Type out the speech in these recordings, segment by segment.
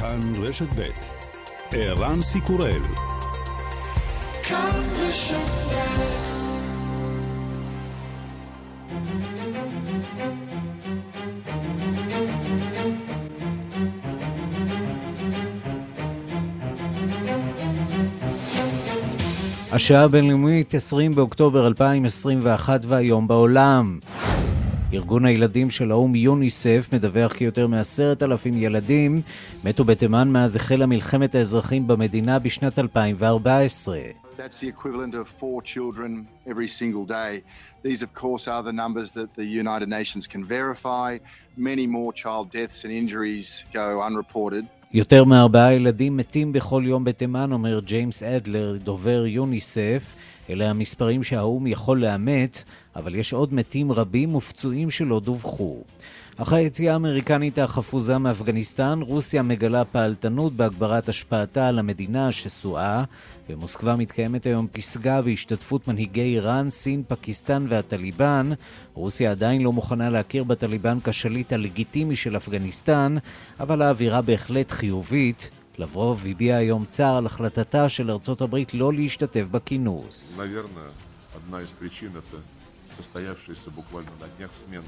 כאן רשת ב' ערן סיקורל כאן רשת ב' השעה הבינלאומית 20 באוקטובר 2021 והיום בעולם. ארגון הילדים של האו"ם יוניסף מדווח כי יותר מעשרת אלפים ילדים מתו בתימן מאז החלה מלחמת האזרחים במדינה בשנת 2014. That's the equivalent of four children every single day. These, of course, are the numbers that the United Nations can verify. Many more child deaths and injuries go unreported. יותר מארבעה ילדים מתים בכל יום בתימן, אומר ג'יימס אדלר, דובר יוניסף. אלה המספרים שהאו"ם יכול לאמת, אבל יש עוד מתים רבים ופצועים שלא דווחו. אחרי היציאה האמריקנית החפוזה מאפגניסטן, רוסיה מגלה פעלתנות בהגברת השפעתה על המדינה השסועה. במוסקבה מתקיימת היום פסגה בהשתתפות מנהיגי איראן, סין, פקיסטן והטליבן. רוסיה עדיין לא מוכנה להכיר בטליבן כשליט הלגיטימי של אפגניסטן, אבל האווירה בהחלט חיובית. לברוב הביע היום צער על החלטתה של ארצות הברית לא להשתתף בכינוס. состоявшаяся буквально на днях смена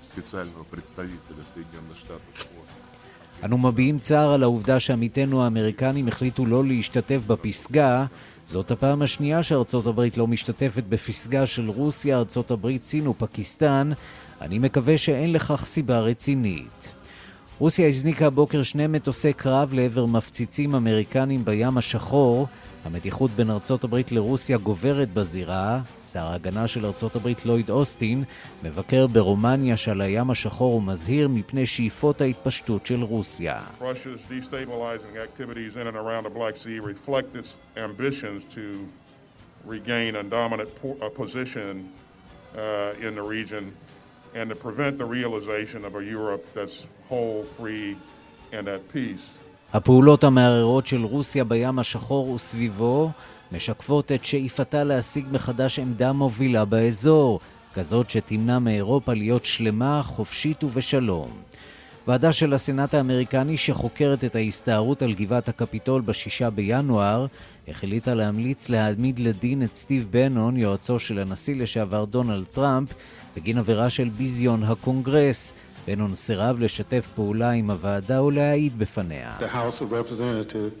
специального представителя Соединенных Штатов אנו מביעים צער על העובדה שעמיתינו האמריקנים החליטו לא להשתתף בפסגה. זאת הפעם השנייה שארצות הברית לא משתתפת בפסגה של רוסיה, ארצות הברית, סין ופקיסטן. אני מקווה שאין לכך סיבה רצינית. רוסיה הזניקה הבוקר שני מטוסי קרב לעבר מפציצים אמריקנים בים השחור. המתיחות בין ארצות הברית לרוסיה גוברת בזירה. שר ההגנה של ארצות הברית לויד אוסטין מבקר ברומניה שעל הים השחור ומזהיר מפני שאיפות ההתפשטות של רוסיה. uh, and to prevent the realization of a Europe that's whole, free, and at peace. הפעולות המערערות של רוסיה בים השחור וסביבו משקפות את שאיפתה להשיג מחדש עמדה מובילה באזור, כזאת שתמנע מאירופה להיות שלמה, חופשית ובשלום. ועדה של הסנאט האמריקני שחוקרת את ההסתערות על גבעת הקפיטול בשישה בינואר, החליטה להמליץ להעמיד לדין את סטיב בנון, יועצו של הנשיא לשעבר דונלד טראמפ, בגין עבירה של ביזיון הקונגרס. בנון סירב לשתף פעולה עם הוועדה ולהעיד בפניה. The House of Representatives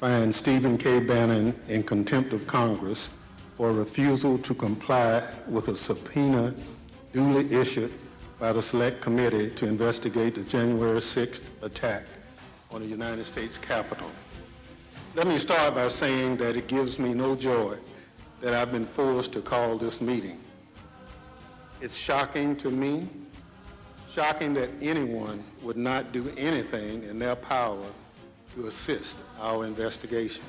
finds Stephen K. Bannon in contempt of Congress for refusal to comply with a subpoena duly issued by the Select Committee to investigate the January 6th attack on the United States Capitol. Let me start by saying that it gives me no joy that I've been forced to call this meeting. It's shocking to me Shocking that anyone would not do anything in their power to assist our investigation.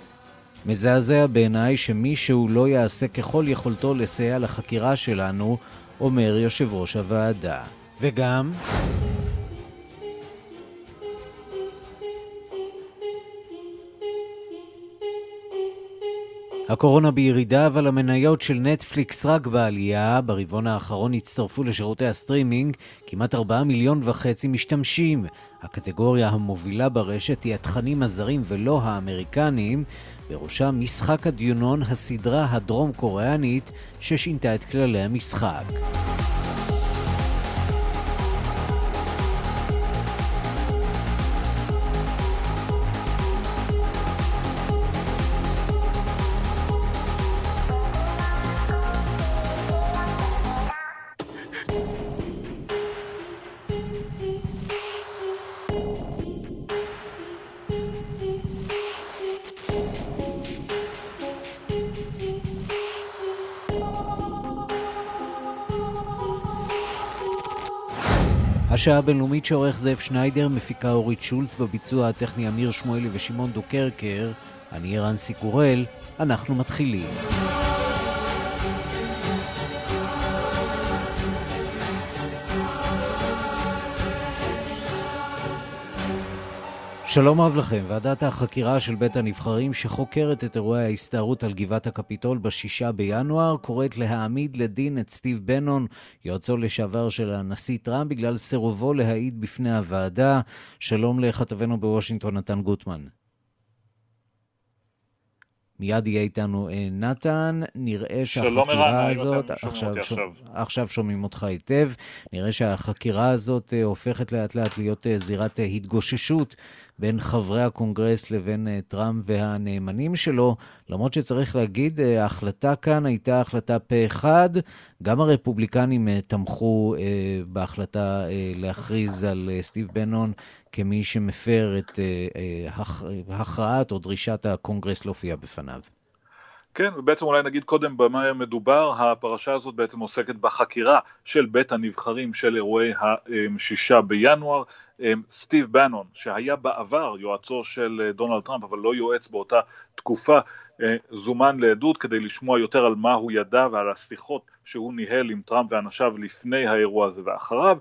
מזעזע בעיניי שמישהו לא יעשה ככל יכולתו לסייע לחקירה שלנו, אומר יושב ראש הוועדה. וגם... הקורונה בירידה, אבל המניות של נטפליקס רק בעלייה. ברבעון האחרון הצטרפו לשירותי הסטרימינג כמעט 4 מיליון וחצי משתמשים. הקטגוריה המובילה ברשת היא התכנים הזרים ולא האמריקניים, בראשם משחק הדיונון, הסדרה הדרום-קוריאנית ששינתה את כללי המשחק. השעה הבינלאומית שעורך זאב שניידר, מפיקה אורית שולץ, בביצוע הטכני אמיר שמואלי ושמעון דוקרקר, אני ערן סיקורל, אנחנו מתחילים. שלום רב לכם. ועדת החקירה של בית הנבחרים שחוקרת את אירועי ההסתערות על גבעת הקפיטול בשישה בינואר קוראת להעמיד לדין את סטיב בנון, יועצו לשעבר של הנשיא טראמפ, בגלל סירובו להעיד בפני הוועדה. שלום לכתבנו בוושינגטון, נתן גוטמן. מיד יהיה איתנו אה, נתן, נראה שהחקירה הזאת, עכשיו, עכשיו. עכשיו שומעים אותך היטב, נראה שהחקירה הזאת אה, הופכת לאט לאט להיות אה, זירת התגוששות בין חברי הקונגרס לבין טראמפ והנאמנים שלו, למרות שצריך להגיד, ההחלטה כאן הייתה החלטה פה אחד, גם הרפובליקנים תמכו בהחלטה להכריז על סטיב בנון כמי שמפר את הכרעת או דרישת הקונגרס להופיע בפניו. כן, ובעצם אולי נגיד קודם במה מדובר, הפרשה הזאת בעצם עוסקת בחקירה של בית הנבחרים של אירועי השישה בינואר. סטיב בנון, שהיה בעבר יועצו של דונלד טראמפ, אבל לא יועץ באותה תקופה, זומן לעדות כדי לשמוע יותר על מה הוא ידע ועל השיחות שהוא ניהל עם טראמפ ואנשיו לפני האירוע הזה ואחריו,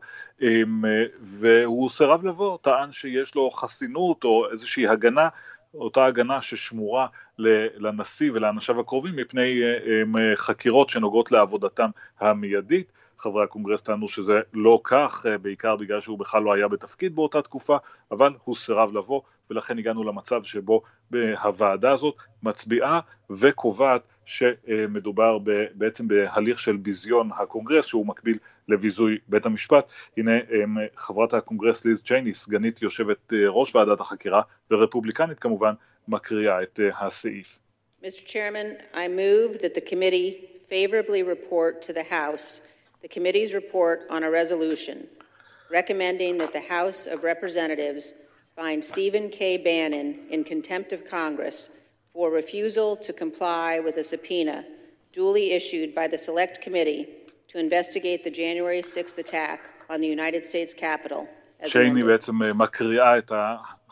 והוא סירב לבוא, טען שיש לו חסינות או איזושהי הגנה אותה הגנה ששמורה לנשיא ולאנשיו הקרובים מפני אה, אה, חקירות שנוגעות לעבודתם המיידית. חברי הקונגרס טענו שזה לא כך, אה, בעיקר בגלל שהוא בכלל לא היה בתפקיד באותה תקופה, אבל הוא סירב לבוא, ולכן הגענו למצב שבו הוועדה הזאת מצביעה וקובעת שמדובר בעצם בהליך של ביזיון הקונגרס, שהוא מקביל לביזוי בית המשפט. הנה חברת הקונגרס ליז צ'ייני, סגנית יושבת ראש ועדת החקירה, ורפובליקנית כמובן, מקריאה את הסעיף. Mr. Chairman, I move that the committee favorably report to the House the committee's report on a resolution recommending that the House of Representatives find Stephen K. Bannon in contempt of Congress for refusal to comply with a subpoena duly issued by the Select Committee to investigate the January 6th attack on the United States Capitol. צ'ייני בעצם מקריאה את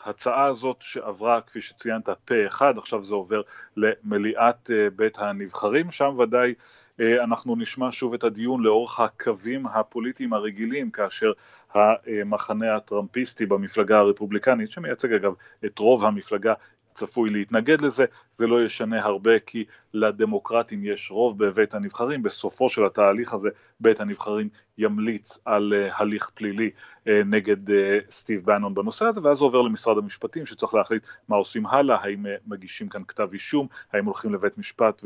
ההצעה הזאת שעברה, כפי שציינת, פה אחד, עכשיו זה עובר למליאת בית הנבחרים, שם ודאי אה, אנחנו נשמע שוב את הדיון לאורך הקווים הפוליטיים הרגילים, כאשר המחנה הטראמפיסטי במפלגה הרפובליקנית, שמייצג אגב את רוב המפלגה, צפוי להתנגד לזה, זה לא ישנה הרבה כי לדמוקרטים יש רוב בבית הנבחרים, בסופו של התהליך הזה בית הנבחרים ימליץ על uh, הליך פלילי נגד uh, סטיב בנון בנושא הזה, ואז הוא עובר למשרד המשפטים שצריך להחליט מה עושים הלאה, האם uh, מגישים כאן כתב אישום, האם הולכים לבית משפט,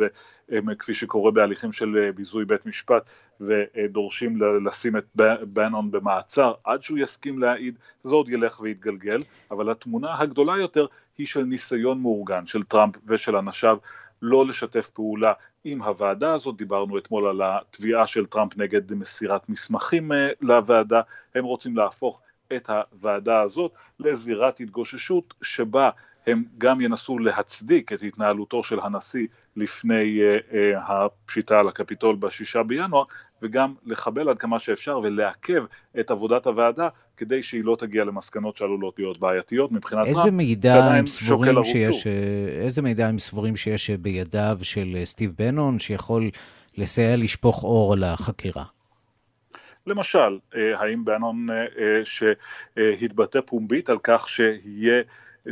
וכפי שקורה בהליכים של ביזוי בית משפט, ודורשים לשים את בנון במעצר עד שהוא יסכים להעיד, זה עוד ילך ויתגלגל, אבל התמונה הגדולה יותר היא של ניסיון מאורגן של טראמפ ושל אנשיו לא לשתף פעולה עם הוועדה הזאת, דיברנו אתמול על התביעה של טראמפ נגד מסירת מסמכים אה, לוועדה, הם רוצים להפוך את הוועדה הזאת לזירת התגוששות שבה הם גם ינסו להצדיק את התנהלותו של הנשיא לפני uh, uh, הפשיטה על הקפיטול בשישה בינואר, וגם לחבל עד כמה שאפשר ולעכב את עבודת הוועדה כדי שהיא לא תגיע למסקנות שעלולות להיות בעייתיות מבחינת איזה מידע הם סבורים שיש, אה, איזה מידע הם סבורים שיש בידיו של סטיב בנון שיכול לסייע לשפוך אור על החקירה? למשל, האם בנון שהתבטא פומבית על כך שיהיה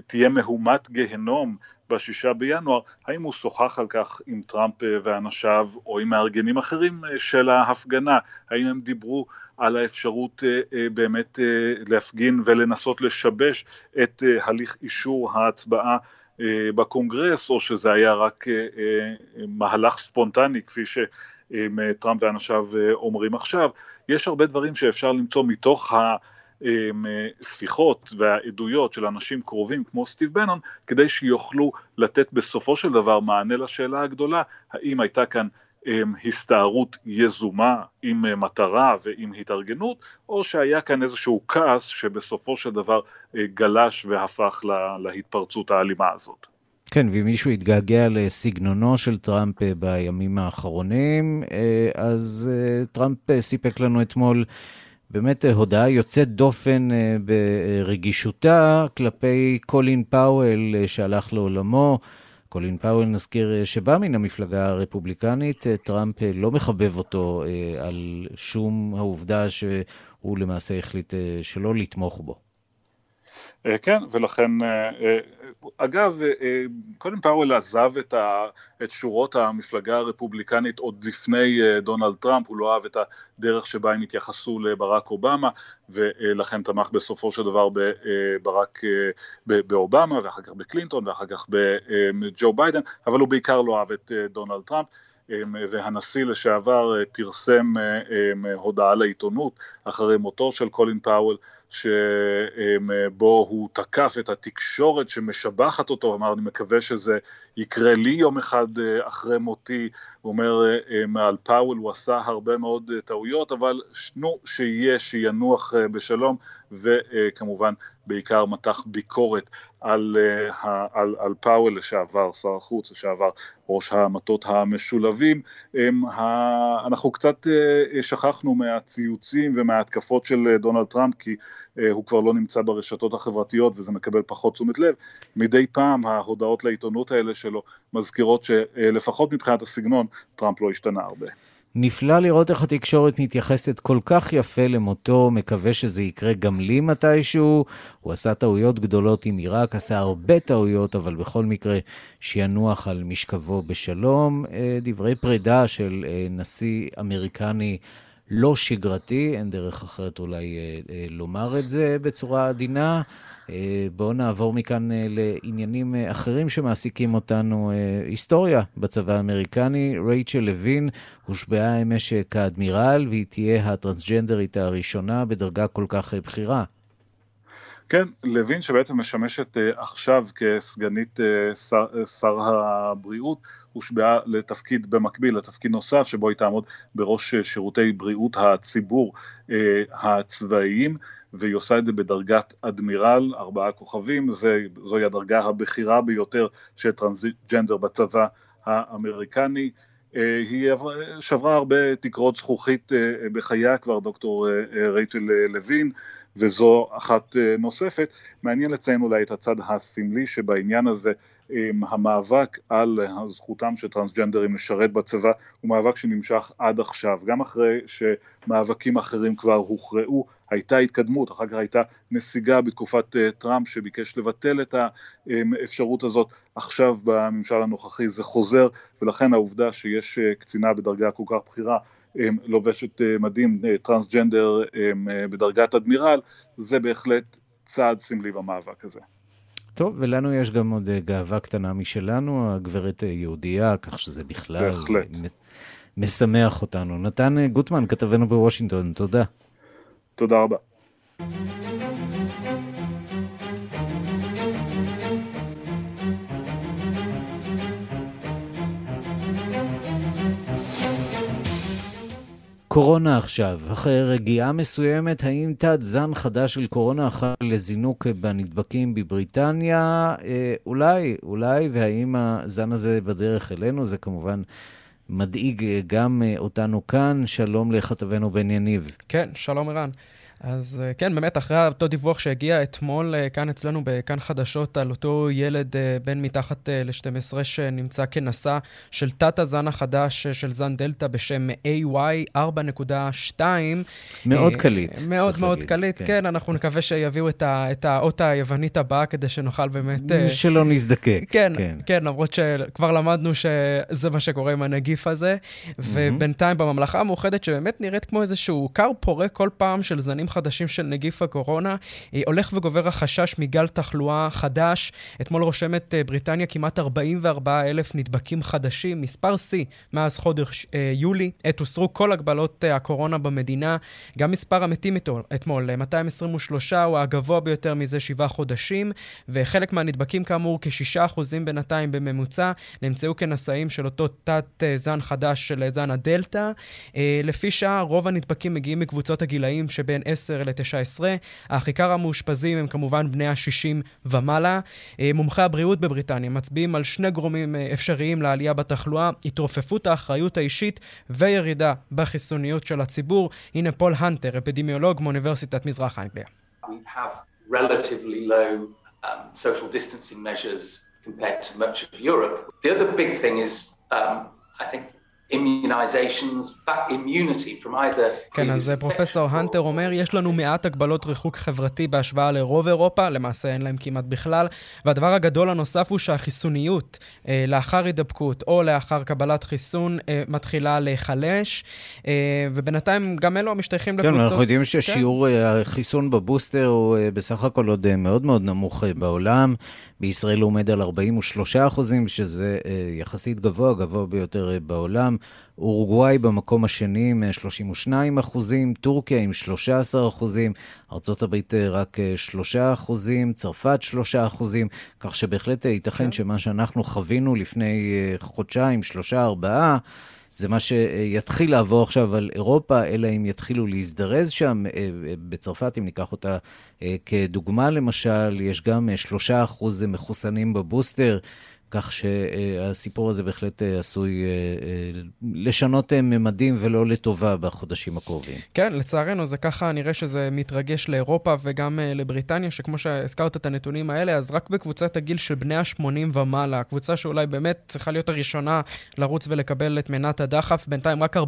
תהיה מהומת גיהנום בשישה בינואר, האם הוא שוחח על כך עם טראמפ אה, ואנשיו או עם מארגנים אחרים אה, של ההפגנה, האם הם דיברו על האפשרות אה, באמת להפגין ולנסות לשבש את הליך אישור ההצבעה בקונגרס, או שזה היה רק מהלך ספונטני כפי ש... טראמפ ואנשיו אומרים עכשיו, יש הרבה דברים שאפשר למצוא מתוך ה... שיחות והעדויות של אנשים קרובים כמו סטיב בנון, כדי שיוכלו לתת בסופו של דבר מענה לשאלה הגדולה, האם הייתה כאן הסתערות יזומה עם אה, מטרה ועם התארגנות, או שהיה כאן איזשהו כעס שבסופו של דבר אה, גלש והפך להתפרצות האלימה הזאת. כן, ואם מישהו יתגעגע לסגנונו של טראמפ אה, בימים האחרונים, אז טראמפ סיפק לנו אתמול באמת הודעה יוצאת דופן ברגישותה כלפי קולין פאוול שהלך לעולמו. קולין פאוול, נזכיר, שבא מן המפלגה הרפובליקנית, טראמפ לא מחבב אותו על שום העובדה שהוא למעשה החליט שלא לתמוך בו. כן, ולכן, אגב, קודם פאוול עזב את, ה, את שורות המפלגה הרפובליקנית עוד לפני דונלד טראמפ, הוא לא אהב את הדרך שבה הם התייחסו לברק אובמה, ולכן תמך בסופו של דבר בברק, באובמה, ואחר כך בקלינטון, ואחר כך בג'ו ביידן, אבל הוא בעיקר לא אהב את דונלד טראמפ. והנשיא לשעבר פרסם הודעה לעיתונות אחרי מותו של קולין פאוול שבו הוא תקף את התקשורת שמשבחת אותו, אמר אני מקווה שזה יקרה לי יום אחד אה, אחרי מותי, הוא אומר אה, על פאוול הוא עשה הרבה מאוד אה, טעויות, אבל נו שיהיה, שינוח בשלום, וכמובן בעיקר מתח ביקורת על, על, על פאוול לשעבר, שר החוץ לשעבר, ראש המטות המשולבים. אנחנו קצת שכחנו מהציוצים ומההתקפות של דונלד טראמפ, כי הוא כבר לא נמצא ברשתות החברתיות וזה מקבל פחות תשומת לב. מדי פעם ההודעות לעיתונות האלה שלו מזכירות שלפחות מבחינת הסגנון, טראמפ לא השתנה הרבה. נפלא לראות איך התקשורת מתייחסת כל כך יפה למותו, מקווה שזה יקרה גם לי מתישהו. הוא עשה טעויות גדולות עם עיראק, עשה הרבה טעויות, אבל בכל מקרה שינוח על משכבו בשלום. אה, דברי פרידה של אה, נשיא אמריקני לא שגרתי, אין דרך אחרת אולי אה, לומר את זה בצורה עדינה. אה, בואו נעבור מכאן אה, לעניינים אה, אחרים שמעסיקים אותנו. היסטוריה בצבא האמריקני, רייצ'ל לוין הושבעה אמש כאדמירל, והיא תהיה הטרנסג'נדרית הראשונה בדרגה כל כך בכירה. כן, לוין שבעצם משמשת עכשיו כסגנית שר, שר הבריאות, הושבעה לתפקיד במקביל, לתפקיד נוסף שבו היא תעמוד בראש שירותי בריאות הציבור הצבאיים. והיא עושה את זה בדרגת אדמירל, ארבעה כוכבים, זה, זוהי הדרגה הבכירה ביותר של טרנסג'נדר בצבא האמריקני. אה, היא שברה הרבה תקרות זכוכית אה, בחייה כבר, דוקטור אה, רייצ'ל לוין, וזו אחת נוספת. מעניין לציין אולי את הצד הסמלי שבעניין הזה המאבק על זכותם של טרנסג'נדרים לשרת בצבא הוא מאבק שנמשך עד עכשיו, גם אחרי שמאבקים אחרים כבר הוכרעו, הייתה התקדמות, אחר כך הייתה נסיגה בתקופת אה, טראמפ שביקש לבטל את האפשרות הזאת, עכשיו בממשל הנוכחי זה חוזר, ולכן העובדה שיש אה, קצינה בדרגה כל כך בכירה לובשת אה, מדים טרנסג'נדר בדרגת אדמירל, זה בהחלט צעד סמלי במאבק הזה. טוב, ולנו יש גם עוד אה, גאווה קטנה משלנו, הגברת אה, יהודייה, כך שזה בכלל... בהחלט. משמח אותנו. נתן אה, גוטמן, כתבנו בוושינגטון, תודה. תודה רבה. קורונה עכשיו, אחרי רגיעה מסוימת, האם תת זן חדש של קורונה אחר לזינוק בנדבקים בבריטניה? אה, אולי, אולי, והאם הזן הזה בדרך אלינו? זה כמובן מדאיג גם אותנו כאן. שלום לכתבנו בן יניב. כן, שלום ערן. אז אה, כן, באמת, אחרי אותו דיווח שהגיע אתמול אה, כאן אצלנו בכאן חדשות על אותו ילד אה, בן מתחת ל-12 שנמצא כנשא של תת-הזן החדש של זן דלתא בשם AY 4.2. מאוד קליט. מאוד מאוד להגיד, קליט, כן. כן, אנחנו נקווה שיביאו את, ה, את האות היוונית הבאה כדי שנוכל באמת... שלא נזדקק. כן, כן, כן, למרות שכבר למדנו שזה מה שקורה עם הנגיף הזה. ובינתיים בממלכה המאוחדת, שבאמת נראית כמו איזשהו כר פורה כל פעם של זנים חדשים של נגיף הקורונה, אה, הולך וגובר החשש מגל תחלואה חדש. אתמול רושמת אה, בריטניה כמעט 44 אלף נדבקים חדשים, מספר שיא מאז חודש אה, יולי. עת הוסרו כל הגבלות הקורונה במדינה. גם מספר המתים אתמול, 223, הוא הגבוה ביותר מזה שבעה חודשים, וחלק מהנדבקים כאמור, כ-6% בינתיים בממוצע, נמצאו כנשאים של אותו תת-זן חדש של זן הדלתא. לפי שעה, רוב הנדבקים מגיעים מקבוצות הגילאים שבין 10 10 ל-19. אך המאושפזים הם כמובן בני ה-60 ומעלה. אה, מומחי הבריאות בבריטניה מצביעים על שני גורמים אה, אפשריים לעלייה בתחלואה, התרופפות האחריות האישית וירידה בחיסוניות של הציבור. הנה פול הנטר, אפידמיולוג מאוניברסיטת מזרח אנגליה. Um, compared to much of Europe. The other big thing is, um, I think, כן, אז אה, פרופסור הנטר אומר, יש לנו מעט הגבלות ריחוק חברתי בהשוואה לרוב אירופה, למעשה אין להם כמעט בכלל, והדבר הגדול הנוסף הוא שהחיסוניות אה, לאחר הידבקות או לאחר קבלת חיסון אה, מתחילה להיחלש, אה, ובינתיים גם אלו המשתייכים לקבוצות... כן, אנחנו יודעים כן. ששיעור כן. החיסון בבוסטר הוא אה, בסך הכל עוד אה, מאוד מאוד נמוך אה, בעולם. בישראל הוא עומד על 43 אחוזים, שזה אה, יחסית גבוה, גבוה ביותר אה, בעולם. אורוגוואי במקום השני עם 32 אחוזים, טורקיה עם 13 אחוזים, ארה"ב אה, רק 3 אחוזים, צרפת 3 אחוזים, כך שבהחלט ייתכן כן. שמה שאנחנו חווינו לפני חודשיים, שלושה, ארבעה, זה מה שיתחיל לעבור עכשיו על אירופה, אלא אם יתחילו להזדרז שם. אה, אה, בצרפת, אם ניקח אותה אה, כדוגמה למשל, יש גם 3% מחוסנים בבוסטר. כך שהסיפור הזה בהחלט אה, עשוי אה, אה, לשנות ממדים ולא לטובה בחודשים הקרובים. כן, לצערנו זה ככה, נראה שזה מתרגש לאירופה וגם לבריטניה, שכמו שהזכרת את הנתונים האלה, אז רק בקבוצת הגיל של בני ה-80 ומעלה, הקבוצה שאולי באמת צריכה להיות הראשונה לרוץ ולקבל את מנת הדחף, בינתיים רק 46%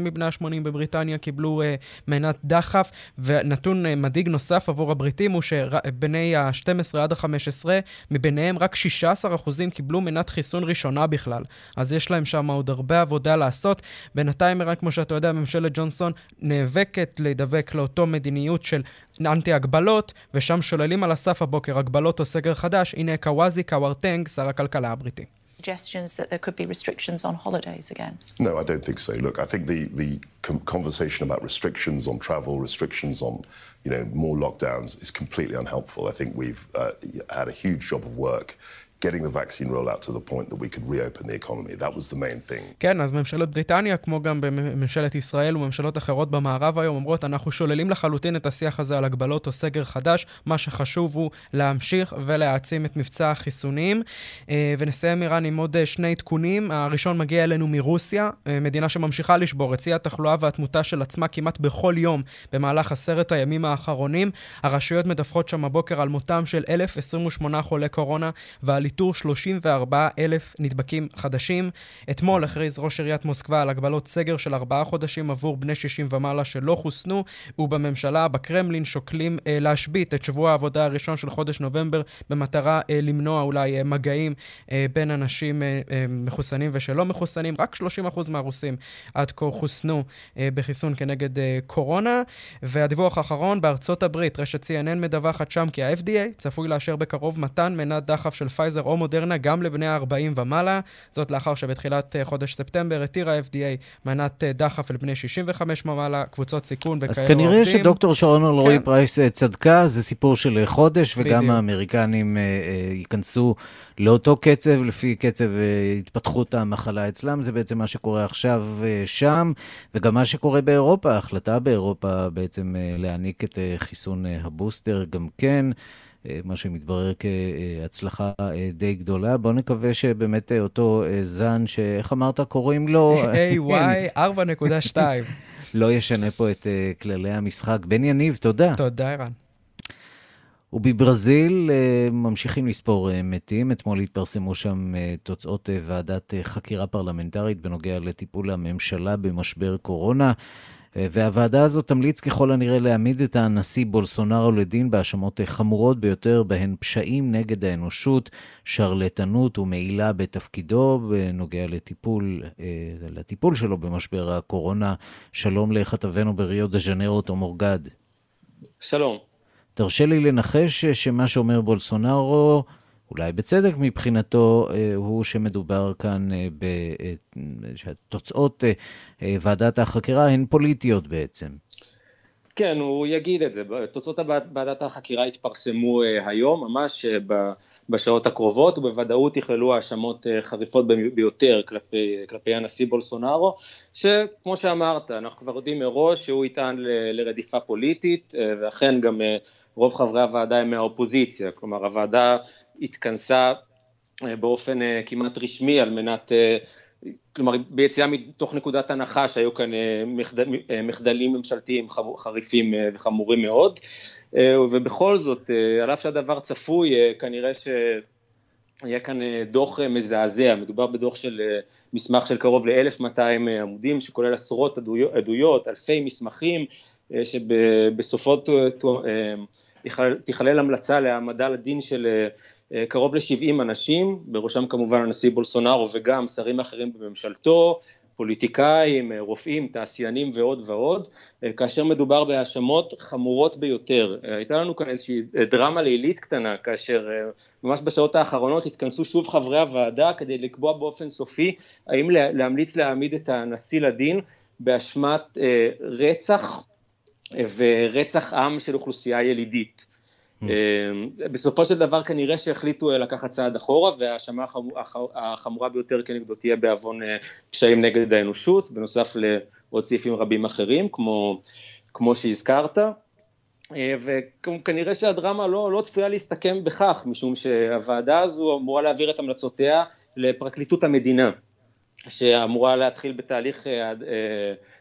מבני ה-80 בבריטניה קיבלו מנת דחף, ונתון מדאיג נוסף עבור הבריטים הוא שבני ה-12 עד ה-15, מביניהם רק 16 אחוזים קיבלו מנת חיסון ראשונה בכלל. אז יש להם שם עוד הרבה עבודה לעשות. בינתיים, רק כמו שאתה יודע, ממשלת ג'ונסון נאבקת להידבק לאותו מדיניות של אנטי-הגבלות, ושם שוללים על הסף הבוקר הגבלות או סגר חדש. הנה קוואזי קווארטנג, שר הכלכלה הבריטי. suggestions that there could be restrictions on holidays again? No, I don't think so. Look, I think the, the conversation about restrictions on travel, restrictions on you know more lockdowns is completely unhelpful. I think we've uh, had a huge job of work כן, אז ממשלות בריטניה, כמו גם בממשלת ישראל וממשלות אחרות במערב היום, אומרות, אנחנו שוללים לחלוטין את השיח הזה על הגבלות או סגר חדש. מה שחשוב הוא להמשיך ולהעצים את מבצע החיסונים. אה, ונסיים איראן עם עוד אה, שני עדכונים. הראשון מגיע אלינו מרוסיה, אה, מדינה שממשיכה לשבור את שיא התחלואה והתמותה של עצמה כמעט בכל יום במהלך עשרת הימים האחרונים. הרשויות מדווחות שם הבוקר על מותם של 1,028 חולי קורונה ועל איתור 34 אלף נדבקים חדשים. אתמול הכריז ראש עיריית מוסקבה על הגבלות סגר של ארבעה חודשים עבור בני 60 ומעלה שלא חוסנו, ובממשלה, בקרמלין, שוקלים אה, להשבית את שבוע העבודה הראשון של חודש נובמבר במטרה אה, למנוע אולי אה, מגעים אה, בין אנשים אה, אה, מחוסנים ושלא מחוסנים. רק 30% מהרוסים עד כה חוסנו אה, בחיסון כנגד אה, קורונה. והדיווח האחרון, בארצות הברית, רשת CNN מדווחת שם כי ה-FDA צפוי לאשר בקרוב מתן מנת דחף של פייזר פייזר או מודרנה גם לבני ה-40 ומעלה, זאת לאחר שבתחילת אה, חודש ספטמבר התירה ה-FDA מנת אה, דחף לבני 65 ומעלה, קבוצות סיכון וכאלה עובדים. אז כנראה עובדים. שדוקטור שרון אלרועי כן. פרייס אה, צדקה, זה סיפור של חודש, וגם בדיוק. האמריקנים ייכנסו לאותו קצב, לפי קצב התפתחות המחלה אצלם, זה בעצם מה שקורה עכשיו שם, וגם מה שקורה באירופה, ההחלטה באירופה בעצם להעניק את חיסון הבוסטר גם כן. אה, מה שמתברר כהצלחה אה, די גדולה. בואו נקווה שבאמת אה, אותו זן, שאיך אמרת, קוראים לו? AY 4.2. לא ישנה פה את כללי המשחק. בן יניב, תודה. תודה, ערן. ובברזיל ממשיכים לספור מתים. אתמול התפרסמו שם תוצאות ועדת חקירה פרלמנטרית בנוגע לטיפול הממשלה במשבר קורונה. והוועדה הזאת תמליץ ככל הנראה להעמיד את הנשיא בולסונארו לדין בהאשמות חמורות ביותר, בהן פשעים נגד האנושות, שרלטנות ומעילה בתפקידו בנוגע לטיפול, אה, לטיפול שלו במשבר הקורונה. שלום לכתבנו בריו דה ז'נרו, תומר גד. שלום. תרשה לי לנחש שמה שאומר בולסונארו אולי בצדק מבחינתו, אה, הוא שמדובר כאן אה, בתוצאות אה, ועדת החקירה הן פוליטיות בעצם. כן, הוא יגיד את זה. תוצאות ועדת החקירה יתפרסמו היום, ממש בשעות הקרובות, ובוודאות יכללו האשמות חריפות ביותר כלפי, כלפי הנשיא בולסונארו, שכמו שאמרת, אנחנו כבר יודעים מראש שהוא יטען לרדיפה פוליטית, ואכן גם רוב חברי הוועדה הם מהאופוזיציה, כלומר הוועדה התכנסה אה, באופן אה, כמעט רשמי על מנת, אה, כלומר ביציאה מתוך נקודת הנחה שהיו כאן מחדל, מחדלים ממשלתיים חריפים וחמורים מאוד. ובכל זאת, על אף שהדבר צפוי, כנראה היה כאן דוח מזעזע, מדובר בדוח של מסמך של קרוב ל-1200 עמודים שכולל עשרות עדויות, אלפי מסמכים שבסופו תיכלל המלצה להעמדה לדין של קרוב ל-70 אנשים, בראשם כמובן הנשיא בולסונארו וגם שרים אחרים בממשלתו, פוליטיקאים, רופאים, תעשיינים ועוד ועוד, כאשר מדובר בהאשמות חמורות ביותר. הייתה לנו כאן איזושהי דרמה לילית קטנה, כאשר ממש בשעות האחרונות התכנסו שוב חברי הוועדה כדי לקבוע באופן סופי האם להמליץ להעמיד את הנשיא לדין באשמת רצח ורצח עם של אוכלוסייה ילידית. Mm. בסופו של דבר כנראה שהחליטו לקחת צעד אחורה וההאשמה החמורה ביותר כנגדו תהיה בעוון פשעים נגד האנושות, בנוסף לעוד סעיפים רבים אחרים כמו, כמו שהזכרת. וכנראה שהדרמה לא, לא צפויה להסתכם בכך, משום שהוועדה הזו אמורה להעביר את המלצותיה לפרקליטות המדינה, שאמורה להתחיל בתהליך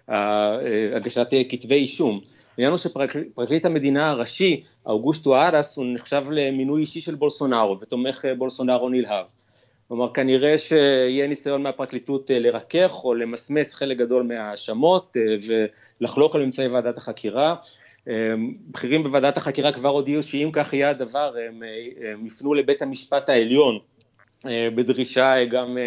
הגשת כתבי אישום. העניין הוא שפרקליט המדינה הראשי, אוגוסטו ארס, הוא נחשב למינוי אישי של בולסונארו ותומך בולסונארו נלהב. כלומר כנראה שיהיה ניסיון מהפרקליטות לרכך או למסמס חלק גדול מההאשמות ולחלוק על ממצאי ועדת החקירה. בכירים בוועדת החקירה כבר הודיעו שאם כך יהיה הדבר הם, הם יפנו לבית המשפט העליון בדרישה גם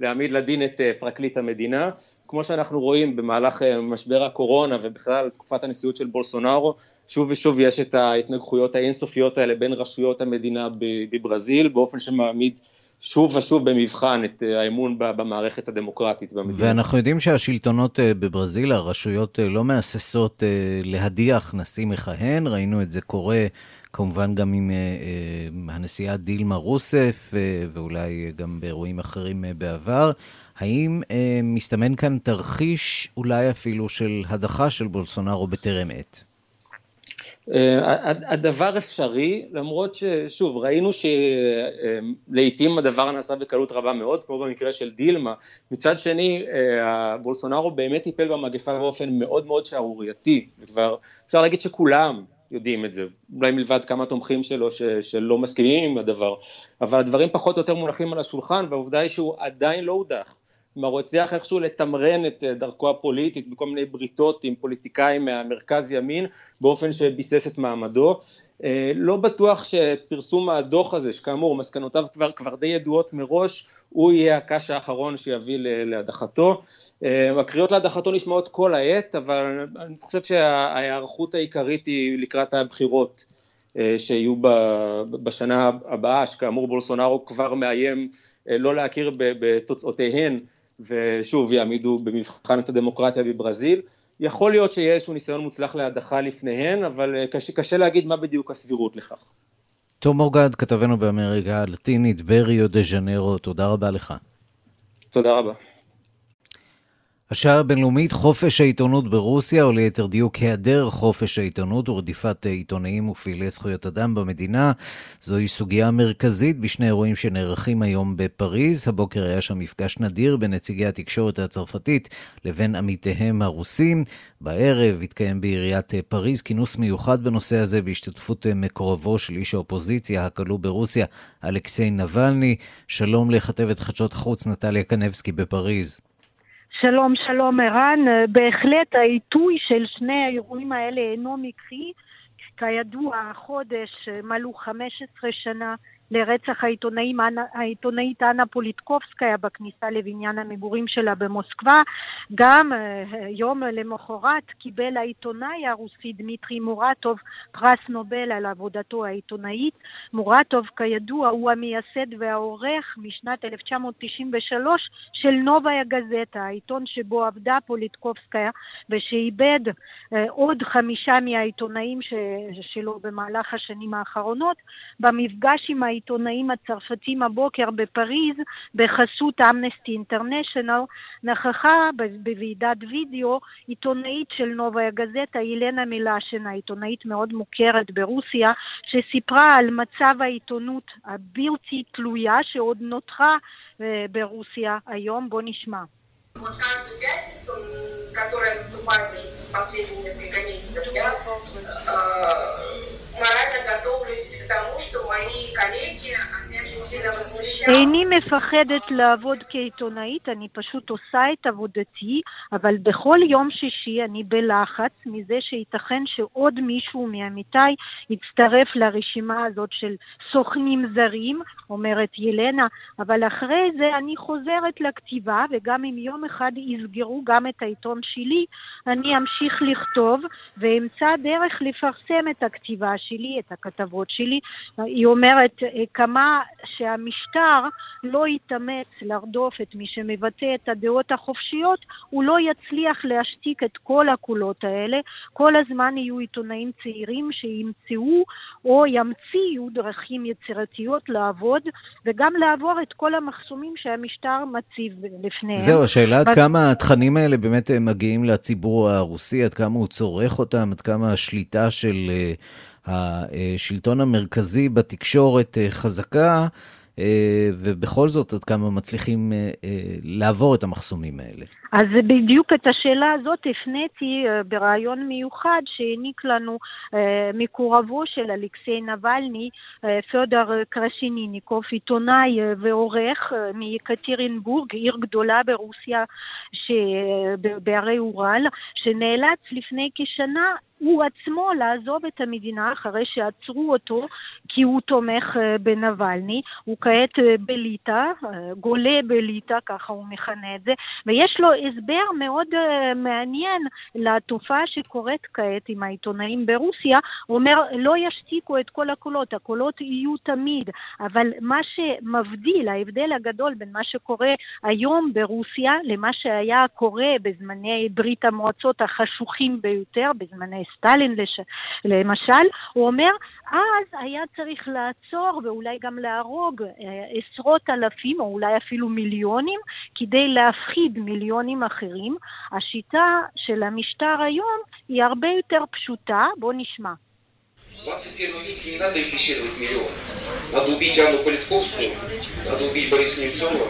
להעמיד לדין את פרקליט המדינה כמו שאנחנו רואים במהלך אה, משבר הקורונה ובכלל תקופת הנשיאות של בולסונארו, שוב ושוב יש את ההתנגחויות האינסופיות האלה בין רשויות המדינה בברזיל, באופן שמעמיד שוב ושוב במבחן את אה, האמון במערכת הדמוקרטית במדינה. ואנחנו יודעים שהשלטונות אה, בברזיל, הרשויות לא מהססות להדיח נשיא מכהן, ראינו את זה קורה כמובן גם עם הנשיאה דילמה רוסף, ואולי גם באירועים אחרים בעבר. האם אה, מסתמן כאן תרחיש אולי אפילו של הדחה של בולסונארו בטרם עת? אה, הדבר אפשרי, למרות ששוב, ראינו שלעיתים הדבר נעשה בקלות רבה מאוד, כמו במקרה של דילמה. מצד שני, אה, בולסונארו באמת טיפל במגפה באופן מאוד מאוד שערורייתי, וכבר אפשר להגיד שכולם יודעים את זה, אולי מלבד כמה תומכים שלו ש, שלא מסכימים עם הדבר, אבל הדברים פחות או יותר מונחים על השולחן, והעובדה היא שהוא עדיין לא הודח. כלומר הוא הצליח איכשהו לתמרן את אה, דרכו הפוליטית בכל מיני בריתות עם פוליטיקאים מהמרכז ימין באופן שביסס את מעמדו. אה, לא בטוח שפרסום הדוח הזה, שכאמור מסקנותיו כבר, כבר די ידועות מראש, הוא יהיה הקש האחרון שיביא להדחתו. אה, הקריאות להדחתו נשמעות כל העת, אבל אני חושב שההיערכות העיקרית היא לקראת הבחירות שיהיו בשנה הבאה, שכאמור בולסונארו כבר מאיים לא להכיר בתוצאותיהן ושוב יעמידו במבחן את הדמוקרטיה בברזיל. יכול להיות שיהיה איזשהו ניסיון מוצלח להדחה לפניהן, אבל אה, קשה, קשה להגיד מה בדיוק הסבירות לכך. תום אורגד, כתבנו באמריקה הלטינית בריו דה ז'נרו, תודה רבה לך. תודה רבה. השעה הבינלאומית חופש העיתונות ברוסיה, או ליתר דיוק היעדר חופש העיתונות ורדיפת עיתונאים ופעילי זכויות אדם במדינה, זוהי סוגיה מרכזית בשני אירועים שנערכים היום בפריז. הבוקר היה שם מפגש נדיר בין נציגי התקשורת הצרפתית לבין עמיתיהם הרוסים. בערב התקיים בעיריית פריז כינוס מיוחד בנושא הזה בהשתתפות מקורבו של איש האופוזיציה הכלוא ברוסיה, אלכסיי נבלני. שלום לכתבת חדשות חוץ נטליה קנבסקי בפריז. שלום, שלום ערן. בהחלט העיתוי של שני האירועים האלה אינו מקרי. כידוע, החודש מלאו 15 שנה לרצח העיתונאים, העיתונאית אנה פוליטקובסקיה בכניסה לבניין המגורים שלה במוסקבה. גם אה, יום למחרת קיבל העיתונאי הרוסי דמיטרי מורטוב פרס נובל על עבודתו העיתונאית. מורטוב כידוע הוא המייסד והעורך משנת 1993 של נוביה גזטה, העיתון שבו עבדה פוליטקובסקיה ושאיבד אה, עוד חמישה מהעיתונאים שלו במהלך השנים האחרונות. במפגש עם העיתונאים העיתונאים הצרפתים הבוקר בפריז בחסות אמנסטי אינטרנשיונל נכחה בוועידת וידאו עיתונאית של נובה גזטה, אילנה מילשן, עיתונאית מאוד מוכרת ברוסיה, שסיפרה על מצב העיתונות הבלתי תלויה שעוד נותרה ברוסיה היום. בוא נשמע. Вот каждую пятницу, которая наступает последние несколько איני מפחדת לעבוד כעיתונאית, אני פשוט עושה את עבודתי, אבל בכל יום שישי אני בלחץ מזה שייתכן שעוד מישהו מעמיתיי יצטרף לרשימה הזאת של סוכנים זרים, אומרת ילנה, אבל אחרי זה אני חוזרת לכתיבה, וגם אם יום אחד יסגרו גם את העיתון שלי, אני אמשיך לכתוב ואמצא דרך לפרסם את הכתיבה שלי, את הכתבות שלי. היא אומרת כמה שהמשטר לא יתאמץ לרדוף את מי שמבטא את הדעות החופשיות, הוא לא יצליח להשתיק את כל הקולות האלה. כל הזמן יהיו עיתונאים צעירים שימצאו או ימציאו דרכים יצירתיות לעבוד וגם לעבור את כל המחסומים שהמשטר מציב לפניהם. זהו, השאלה עד כמה התכנים האלה באמת מגיעים לציבור הרוסי, עד כמה הוא צורך אותם, עד כמה השליטה של השלטון המרכזי בתקשורת חזקה. אה, ובכל זאת עד כמה מצליחים אה, אה, לעבור את המחסומים האלה. אז בדיוק את השאלה הזאת הפניתי בריאיון מיוחד שהעניק לנו מקורבו של אלכסיי נבלני, פדר קרשיניניקוב, עיתונאי ועורך מקטרינבורג, עיר גדולה ברוסיה בערי אורל, שנאלץ לפני כשנה הוא עצמו לעזוב את המדינה אחרי שעצרו אותו כי הוא תומך אה, בנבלני, הוא כעת אה, בליטא, אה, גולה בליטא, ככה הוא מכנה את זה, ויש לו הסבר מאוד מעניין לתופעה שקורית כעת עם העיתונאים ברוסיה, הוא אומר לא ישתיקו את כל הקולות, הקולות יהיו תמיד, אבל מה שמבדיל, ההבדל הגדול בין מה שקורה היום ברוסיה למה שהיה קורה בזמני ברית המועצות החשוכים ביותר, בזמני סטלין לש... למשל, הוא אומר, אז היה צריך לעצור ואולי גם להרוג אה, עשרות אלפים או אולי אפילו מיליונים כדי להפחיד מיליונים אחרים. השיטה של המשטר היום היא הרבה יותר פשוטה, בואו נשמע. 21 веке не надо импичировать миллион. Надо убить Анну Политковскую, надо убить Бориса Немцова,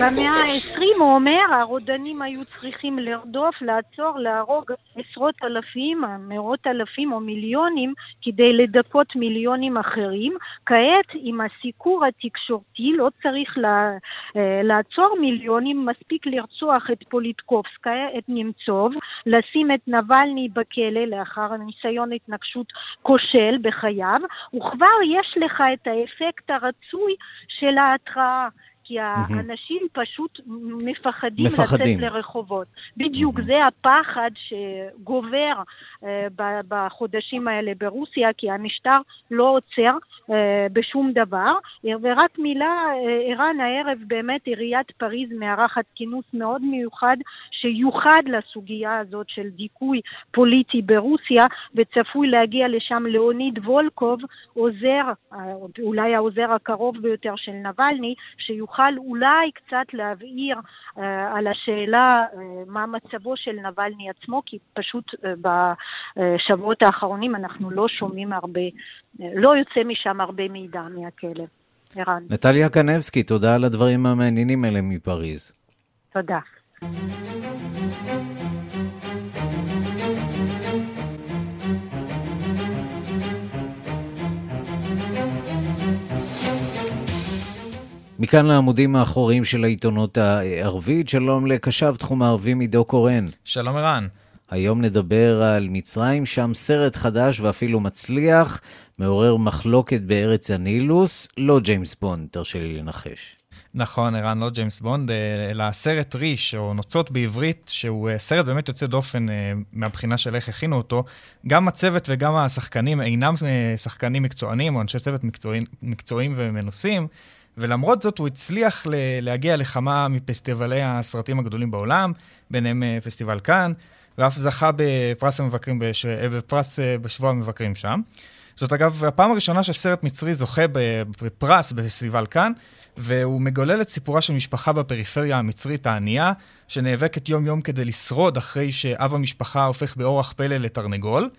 במאה ה-20, הוא אומר, הרודנים היו צריכים לרדוף, לעצור, להרוג עשרות אלפים, מאות אלפים או מיליונים כדי לדכות מיליונים אחרים. כעת, עם הסיקור התקשורתי, לא צריך אה, לעצור מיליונים, מספיק לרצוח את פוליטקובסקיה, את נמצוב, לשים את נבלני בכלא לאחר ניסיון התנגשות כושל בחייו, וכבר יש לך את האפקט הרצוי של ההתראה. כי האנשים פשוט מפחדים, מפחדים לצאת לרחובות. בדיוק, זה הפחד שגובר בחודשים האלה ברוסיה, כי המשטר לא עוצר אה, בשום דבר. ורק מילה, אה, ערן, הערב באמת עיריית פריז מארחת כינוס מאוד מיוחד שיוחד לסוגיה הזאת של דיכוי פוליטי ברוסיה, וצפוי להגיע לשם לאוניד וולקוב, עוזר, אולי העוזר הקרוב ביותר של נבלני, שיוכל יוכל אולי קצת להבהיר על השאלה מה מצבו של נבלני עצמו, כי פשוט בשבועות האחרונים אנחנו לא שומעים הרבה, לא יוצא משם הרבה מידע מהכלא. ערן. נטליה קנבסקי, תודה על הדברים המעניינים האלה מפריז. תודה. מכאן לעמודים האחוריים של העיתונות הערבית. שלום לקשב תחום הערבים עידו קורן. שלום ערן. היום נדבר על מצרים, שם סרט חדש ואפילו מצליח, מעורר מחלוקת בארץ הנילוס, לא ג'יימס בונד, תרשה לי לנחש. נכון, ערן, לא ג'יימס בונד, אה, אלא סרט ריש, או נוצות בעברית, שהוא אה, סרט באמת יוצא דופן אה, מהבחינה של איך הכינו אותו. גם הצוות וגם השחקנים אינם שחקנים מקצוענים, או אנשי צוות מקצועיים, מקצועיים ומנוסים. ולמרות זאת הוא הצליח להגיע לכמה מפסטיבלי הסרטים הגדולים בעולם, ביניהם פסטיבל כאן, ואף זכה בפרס המבקרים, בש... אה, בפרס אה, בשבוע המבקרים שם. זאת אגב הפעם הראשונה שסרט מצרי זוכה בפרס בפסטיבל כאן, והוא מגולל את סיפורה של משפחה בפריפריה המצרית הענייה, שנאבקת יום-יום כדי לשרוד אחרי שאב המשפחה הופך באורח פלא לתרנגול.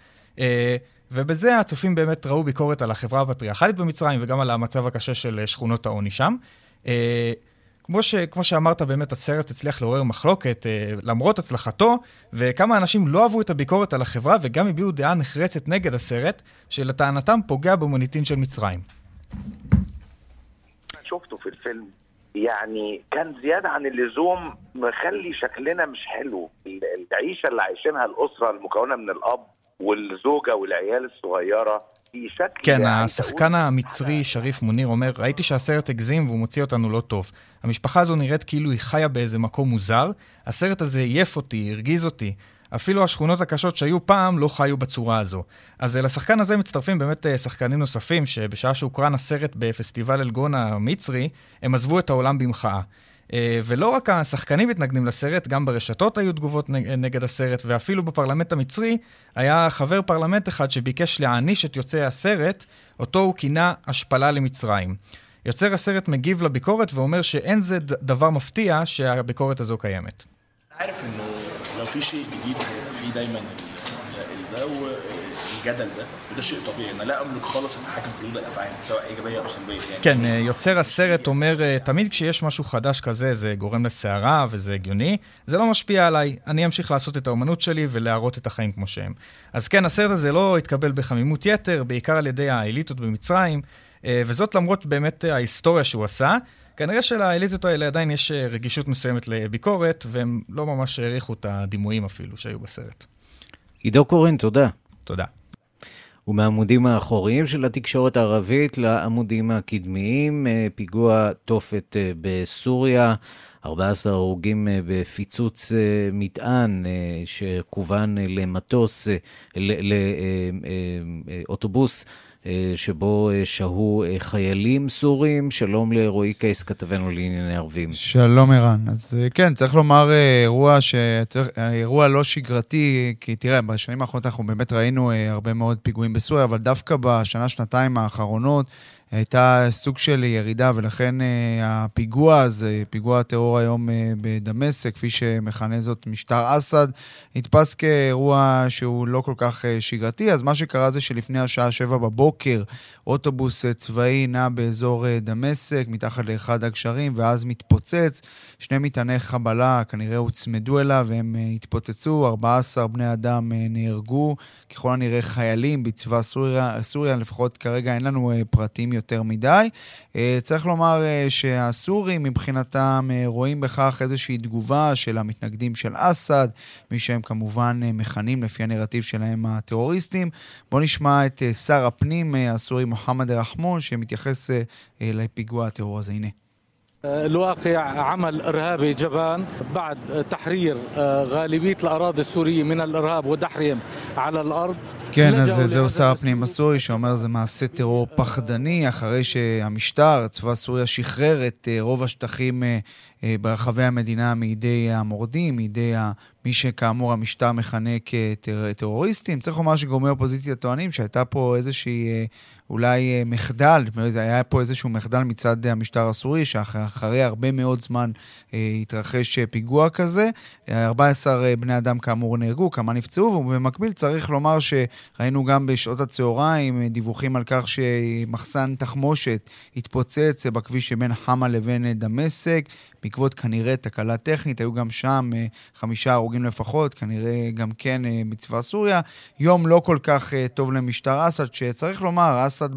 ובזה הצופים באמת ראו ביקורת על החברה הפטריארכלית במצרים וגם על המצב הקשה של אה, שכונות העוני שם. אה, כמו, ש, כמו שאמרת, באמת הסרט הצליח לעורר מחלוקת אה, למרות הצלחתו, וכמה אנשים לא אהבו את הביקורת על החברה וגם הביעו דעה נחרצת נגד הסרט, שלטענתם פוגע במוניטין של מצרים. شفته في الفيلم يعني كان زيادة عن اللزوم مخلي شكلنا مش حلو العيشة اللي عايشينها الأسرة المكونة من الأب والزوجة والعيال الصغيرة כן, השחקן המצרי, שריף מוניר, אומר, ראיתי שהסרט הגזים והוא מוציא אותנו לא טוב. המשפחה הזו נראית כאילו היא חיה באיזה מקום מוזר. הסרט הזה עייף אותי, הרגיז אותי. אפילו השכונות הקשות שהיו פעם לא חיו בצורה הזו. אז לשחקן הזה מצטרפים באמת שחקנים נוספים, שבשעה שהוקרן הסרט בפסטיבל אלגון המצרי, הם עזבו את העולם במחאה. ולא רק השחקנים מתנגדים לסרט, גם ברשתות היו תגובות נגד הסרט, ואפילו בפרלמנט המצרי היה חבר פרלמנט אחד שביקש להעניש את יוצאי הסרט, אותו הוא כינה השפלה למצרים. יוצר הסרט מגיב לביקורת ואומר שאין זה דבר מפתיע שהביקורת הזו קיימת. الجدل ده وده شيء طبيعي انا لا املك خالص اتحكم في ردود الافعال سواء ايجابيه او سلبيه يعني. כן, יוצר הסרט אומר, תמיד כשיש משהו חדש כזה, זה גורם לסערה וזה הגיוני, זה לא משפיע עליי, אני אמשיך לעשות את האומנות שלי ולהראות את החיים כמו שהם. אז כן, הסרט הזה לא התקבל בחמימות יתר, בעיקר על ידי האליטות במצרים, וזאת למרות באמת ההיסטוריה שהוא עשה. כנראה שלאליטות האלה עדיין יש רגישות מסוימת לביקורת, והם לא ממש העריכו את הדימויים אפילו שהיו בסרט. עידו קורן, תודה. תודה. ומהעמודים האחוריים של התקשורת הערבית לעמודים הקדמיים, פיגוע תופת בסוריה, 14 הרוגים בפיצוץ מטען שכוון למטוס, לאוטובוס. שבו שהו חיילים סורים. שלום לרועי קייס, כתבנו לענייני ערבים. שלום ערן. אז כן, צריך לומר אירוע, ש... אירוע לא שגרתי, כי תראה, בשנים האחרונות אנחנו באמת ראינו הרבה מאוד פיגועים בסוריה, אבל דווקא בשנה-שנתיים האחרונות, הייתה סוג של ירידה, ולכן uh, הפיגוע הזה, פיגוע הטרור היום uh, בדמשק, כפי שמכנה זאת משטר אסד, נתפס כאירוע שהוא לא כל כך uh, שגרתי. אז מה שקרה זה שלפני השעה שבע בבוקר, אוטובוס צבאי נע באזור דמשק, מתחת לאחד הגשרים, ואז מתפוצץ. שני מטעני חבלה כנראה הוצמדו אליו, והם uh, התפוצצו, 14 בני אדם uh, נהרגו, ככל הנראה חיילים בצבא סוריה, סוריה, לפחות כרגע אין לנו uh, פרטים יותר מדי. צריך לומר שהסורים מבחינתם רואים בכך איזושהי תגובה של המתנגדים של אסד, מי שהם כמובן מכנים לפי הנרטיב שלהם הטרוריסטים. בואו נשמע את שר הפנים הסורי מוחמד רחמון, שמתייחס לפיגוע הטרור הזה. הנה. الواقع عمل ارهابي جبان بعد تحرير غالبيه الاراضي السوريه من الارهاب ودحرهم على الارض כן, אז זהו שר הפנים הסורי שאומר זה מעשה טרור פחדני, אחרי שהמשטר, צבא סוריה, שחרר את רוב השטחים ברחבי המדינה מידי המורדים, מידי מי שכאמור המשטר מכנה כטרוריסטים. צריך לומר שגורמי אופוזיציה טוענים שהייתה פה איזושהי אולי מחדל, היה פה איזשהו מחדל מצד המשטר הסורי, שאחרי הרבה מאוד זמן התרחש פיגוע כזה. 14 בני אדם כאמור נהרגו, כמה נפצעו, ובמקביל צריך לומר שראינו גם בשעות הצהריים דיווחים על כך שמחסן תחמושת התפוצץ בכביש שבין חמה לבין דמשק. בעקבות כנראה תקלה טכנית, היו גם שם חמישה הרוגים לפחות, כנראה גם כן בצבא סוריה. יום לא כל כך טוב למשטר אסד, שצריך לומר, אסד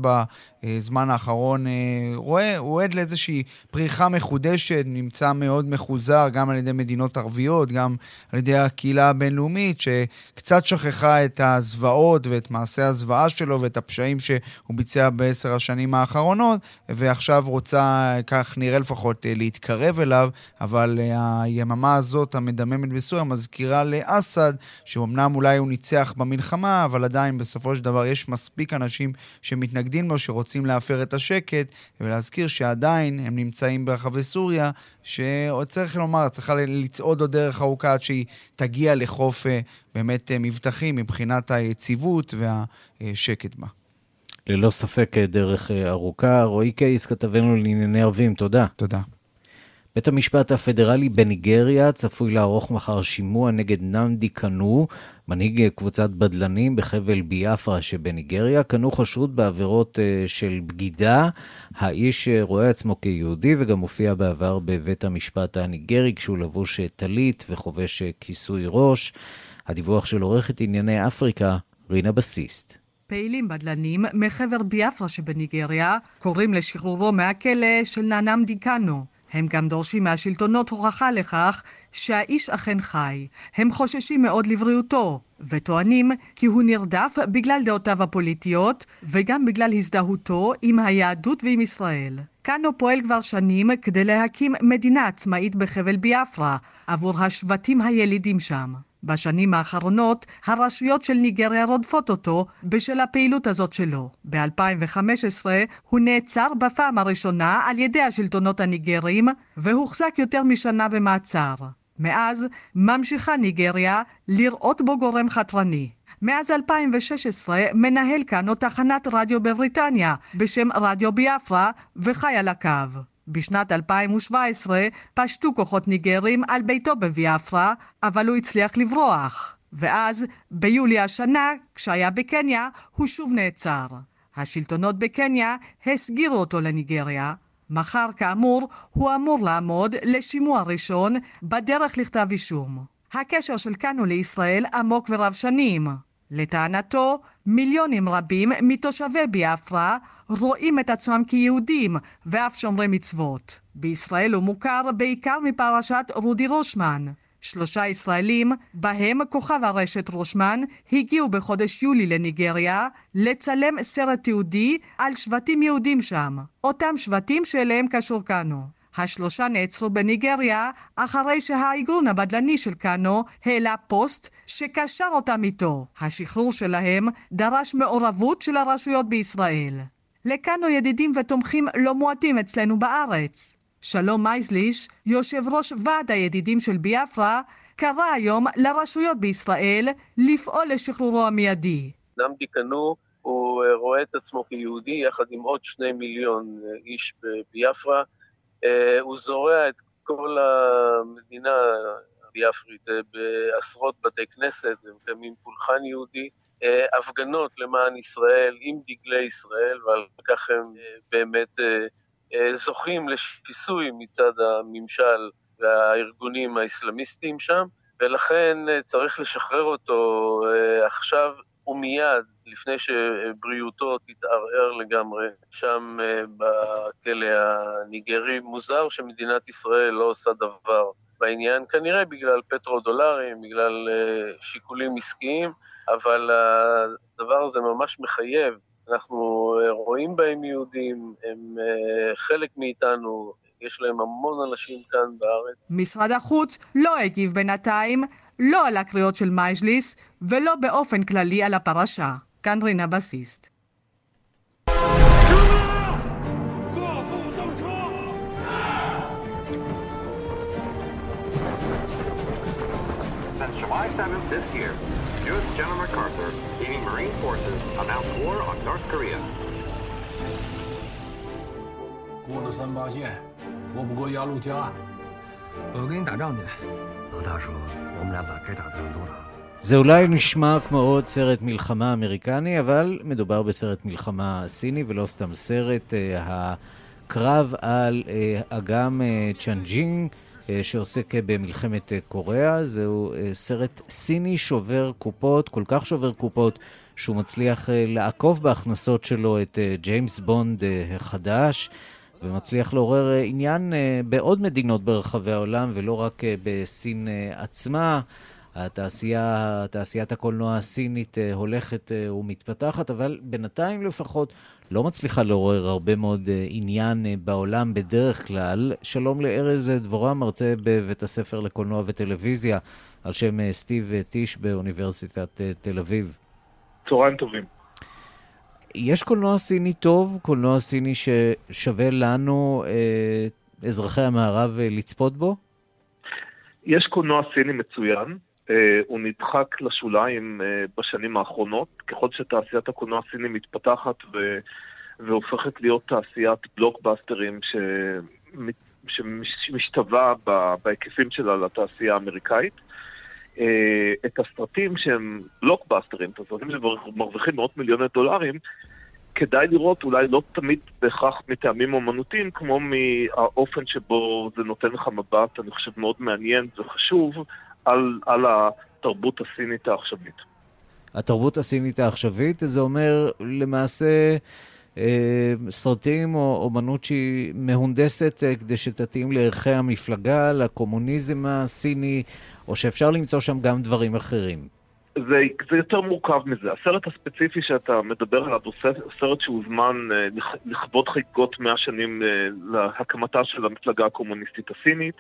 בזמן האחרון רואה, הוא עד לאיזושהי פריחה מחודשת, נמצא מאוד מחוזר גם על ידי מדינות ערביות, גם על ידי הקהילה הבינלאומית, שקצת שכחה את הזוועות ואת מעשי הזוועה שלו ואת הפשעים שהוא ביצע בעשר השנים האחרונות, ועכשיו רוצה, כך נראה לפחות, להתקרב אליו. אליו, אבל היממה הזאת, המדממת בסוריה, מזכירה לאסד, שאומנם אולי הוא ניצח במלחמה, אבל עדיין בסופו של דבר יש מספיק אנשים שמתנגדים לו, שרוצים להפר את השקט, ולהזכיר שעדיין הם נמצאים ברחבי סוריה, שעוד צריך לומר, צריכה לצעוד עוד דרך ארוכה עד שהיא תגיע לחוף באמת מבטחים מבחינת היציבות והשקט בה. ללא ספק דרך ארוכה. רועי קייס, כתבנו לענייני ערבים, תודה. תודה. בית המשפט הפדרלי בניגריה צפוי לערוך מחר שימוע נגד נמדי קנו, מנהיג קבוצת בדלנים בחבל ביאפרה שבניגריה. קנו חשוד בעבירות של בגידה. האיש רואה עצמו כיהודי וגם הופיע בעבר בבית המשפט הניגרי כשהוא לבוש טלית וחובש כיסוי ראש. הדיווח של עורכת ענייני אפריקה, רינה בסיסט. פעילים בדלנים מחבר ביאפרה שבניגריה קוראים לשחרורו מהכלא של נאנם דיקנו. הם גם דורשים מהשלטונות הוכחה לכך שהאיש אכן חי. הם חוששים מאוד לבריאותו, וטוענים כי הוא נרדף בגלל דעותיו הפוליטיות, וגם בגלל הזדהותו עם היהדות ועם ישראל. קאנו פועל כבר שנים כדי להקים מדינה עצמאית בחבל ביאפרה, עבור השבטים הילידים שם. בשנים האחרונות הרשויות של ניגריה רודפות אותו בשל הפעילות הזאת שלו. ב-2015 הוא נעצר בפעם הראשונה על ידי השלטונות הניגרים והוחזק יותר משנה במעצר. מאז ממשיכה ניגריה לראות בו גורם חתרני. מאז 2016 מנהל כאן עוד תחנת רדיו בבריטניה בשם רדיו ביאפרה וחי על הקו. בשנת 2017 פשטו כוחות ניגרים על ביתו בביאפרה, אבל הוא הצליח לברוח. ואז, ביולי השנה, כשהיה בקניה, הוא שוב נעצר. השלטונות בקניה הסגירו אותו לניגריה. מחר, כאמור, הוא אמור לעמוד לשימוע ראשון בדרך לכתב אישום. הקשר של קאנו לישראל עמוק ורב שנים. לטענתו, מיליונים רבים מתושבי ביאפרה רואים את עצמם כיהודים ואף שומרי מצוות. בישראל הוא מוכר בעיקר מפרשת רודי רושמן. שלושה ישראלים, בהם כוכב הרשת רושמן, הגיעו בחודש יולי לניגריה לצלם סרט תיעודי על שבטים יהודים שם. אותם שבטים שאליהם קשור קאנו. השלושה נעצרו בניגריה אחרי שהאיגרון הבדלני של קאנו העלה פוסט שקשר אותם איתו. השחרור שלהם דרש מעורבות של הרשויות בישראל. לקאנו ידידים ותומכים לא מועטים אצלנו בארץ. שלום מייזליש, יושב ראש ועד הידידים של ביאפרה, קרא היום לרשויות בישראל לפעול לשחרורו המיידי. נמדי קנו הוא רואה את עצמו כיהודי יחד עם עוד שני מיליון איש ביאפרה. אה, הוא זורע את כל המדינה הביאפרית אה, בעשרות בתי כנסת, ומקיימים פולחן יהודי, אה, הפגנות למען ישראל עם דגלי ישראל, ועל כך הם באמת זוכים לשיסוי מצד הממשל והארגונים האסלאמיסטיים שם, ולכן צריך לשחרר אותו עכשיו ומיד, לפני שבריאותו תתערער לגמרי, שם אה, בכלא הניגרי. מוזר שמדינת ישראל לא עושה דבר בעניין, כנראה בגלל פטרו-דולרים, בגלל אה, שיקולים עסקיים, אבל הדבר הזה ממש מחייב. אנחנו אה, רואים בהם יהודים, הם חלק מאיתנו, יש להם המון אנשים כאן בארץ. משרד החוץ לא הגיב בינתיים לא על הקריאות של מייג'ליס ולא באופן כללי על הפרשה. כאן רינה בסיסט. July 7th this year, Korea. 过了三八线，过不过鸭绿江？我跟你打仗去。罗大说 זה אולי נשמע כמו עוד סרט מלחמה אמריקני, אבל מדובר בסרט מלחמה סיני ולא סתם סרט. אה, הקרב על אה, אגם אה, צ'אנג'ינג, שעוסק במלחמת קוריאה, זהו סרט סיני שובר קופות, כל כך שובר קופות, שהוא מצליח לעקוב בהכנסות שלו את ג'יימס בונד החדש. ומצליח לעורר עניין בעוד מדינות ברחבי העולם, ולא רק בסין עצמה. התעשייה, תעשיית הקולנוע הסינית אה, הולכת אה, ומתפתחת, אבל בינתיים לפחות לא מצליחה לעורר הרבה מאוד אה, עניין בעולם בדרך כלל. שלום לארז דבורה, מרצה בבית הספר לקולנוע וטלוויזיה, על שם סטיב טיש באוניברסיטת תל אביב. צהריים טובים. יש קולנוע סיני טוב, קולנוע סיני ששווה לנו, אה, אזרחי המערב, לצפות בו? יש קולנוע סיני מצוין, אה, הוא נדחק לשוליים אה, בשנים האחרונות, ככל שתעשיית הקולנוע הסיני מתפתחת ו... והופכת להיות תעשיית בלוקבאסטרים ש... שמשתווה בהיקפים שלה לתעשייה האמריקאית. אה, את הסרטים שהם בלוקבאסטרים, את הסרטים שמרוויחים מאות מיליוני דולרים, כדאי לראות אולי לא תמיד בהכרח מטעמים אומנותיים, כמו מהאופן שבו זה נותן לך מבט, אני חושב, מאוד מעניין וחשוב על, על התרבות הסינית העכשווית. התרבות הסינית העכשווית, זה אומר למעשה סרטים או אומנות שהיא מהונדסת אה, כדי שתתאים לערכי המפלגה, לקומוניזם הסיני, או שאפשר למצוא שם גם דברים אחרים. זה, זה יותר מורכב מזה. הסרט הספציפי שאתה מדבר עליו הוא סרט שהוזמן אה, לכבוד חגיגות 100 שנים להקמתה של המפלגה הקומוניסטית הסינית,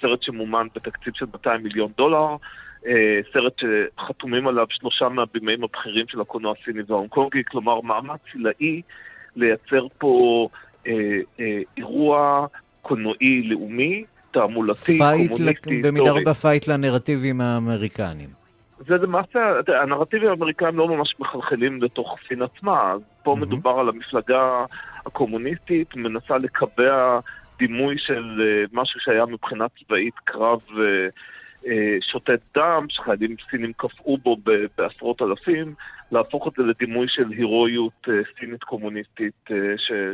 סרט שמומן בתקציב של 200 מיליון דולר, סרט שחתומים עליו שלושה מהבימאים הבכירים של הקולנוע הסיני וההונג קונגי, כלומר מאמץ צילאי לייצר פה אה, אה, אירוע קולנועי לאומי, תעמולתי, קומוניסטי, היסטורי. במידה רבה fight לנרטיבים האמריקניים. זה למעשה, הנרטיבים האמריקאים לא ממש מחלחלים לתוך סין עצמה. פה אמ-המ. מדובר על המפלגה הקומוניסטית, מנסה לקבע דימוי של אה, משהו שהיה מבחינה צבאית קרב אה, שותת דם, שחיילים סינים קפאו בו בעשרות אלפים. להפוך את זה לדימוי של הירואיות אה, סינית קומוניסטית אה,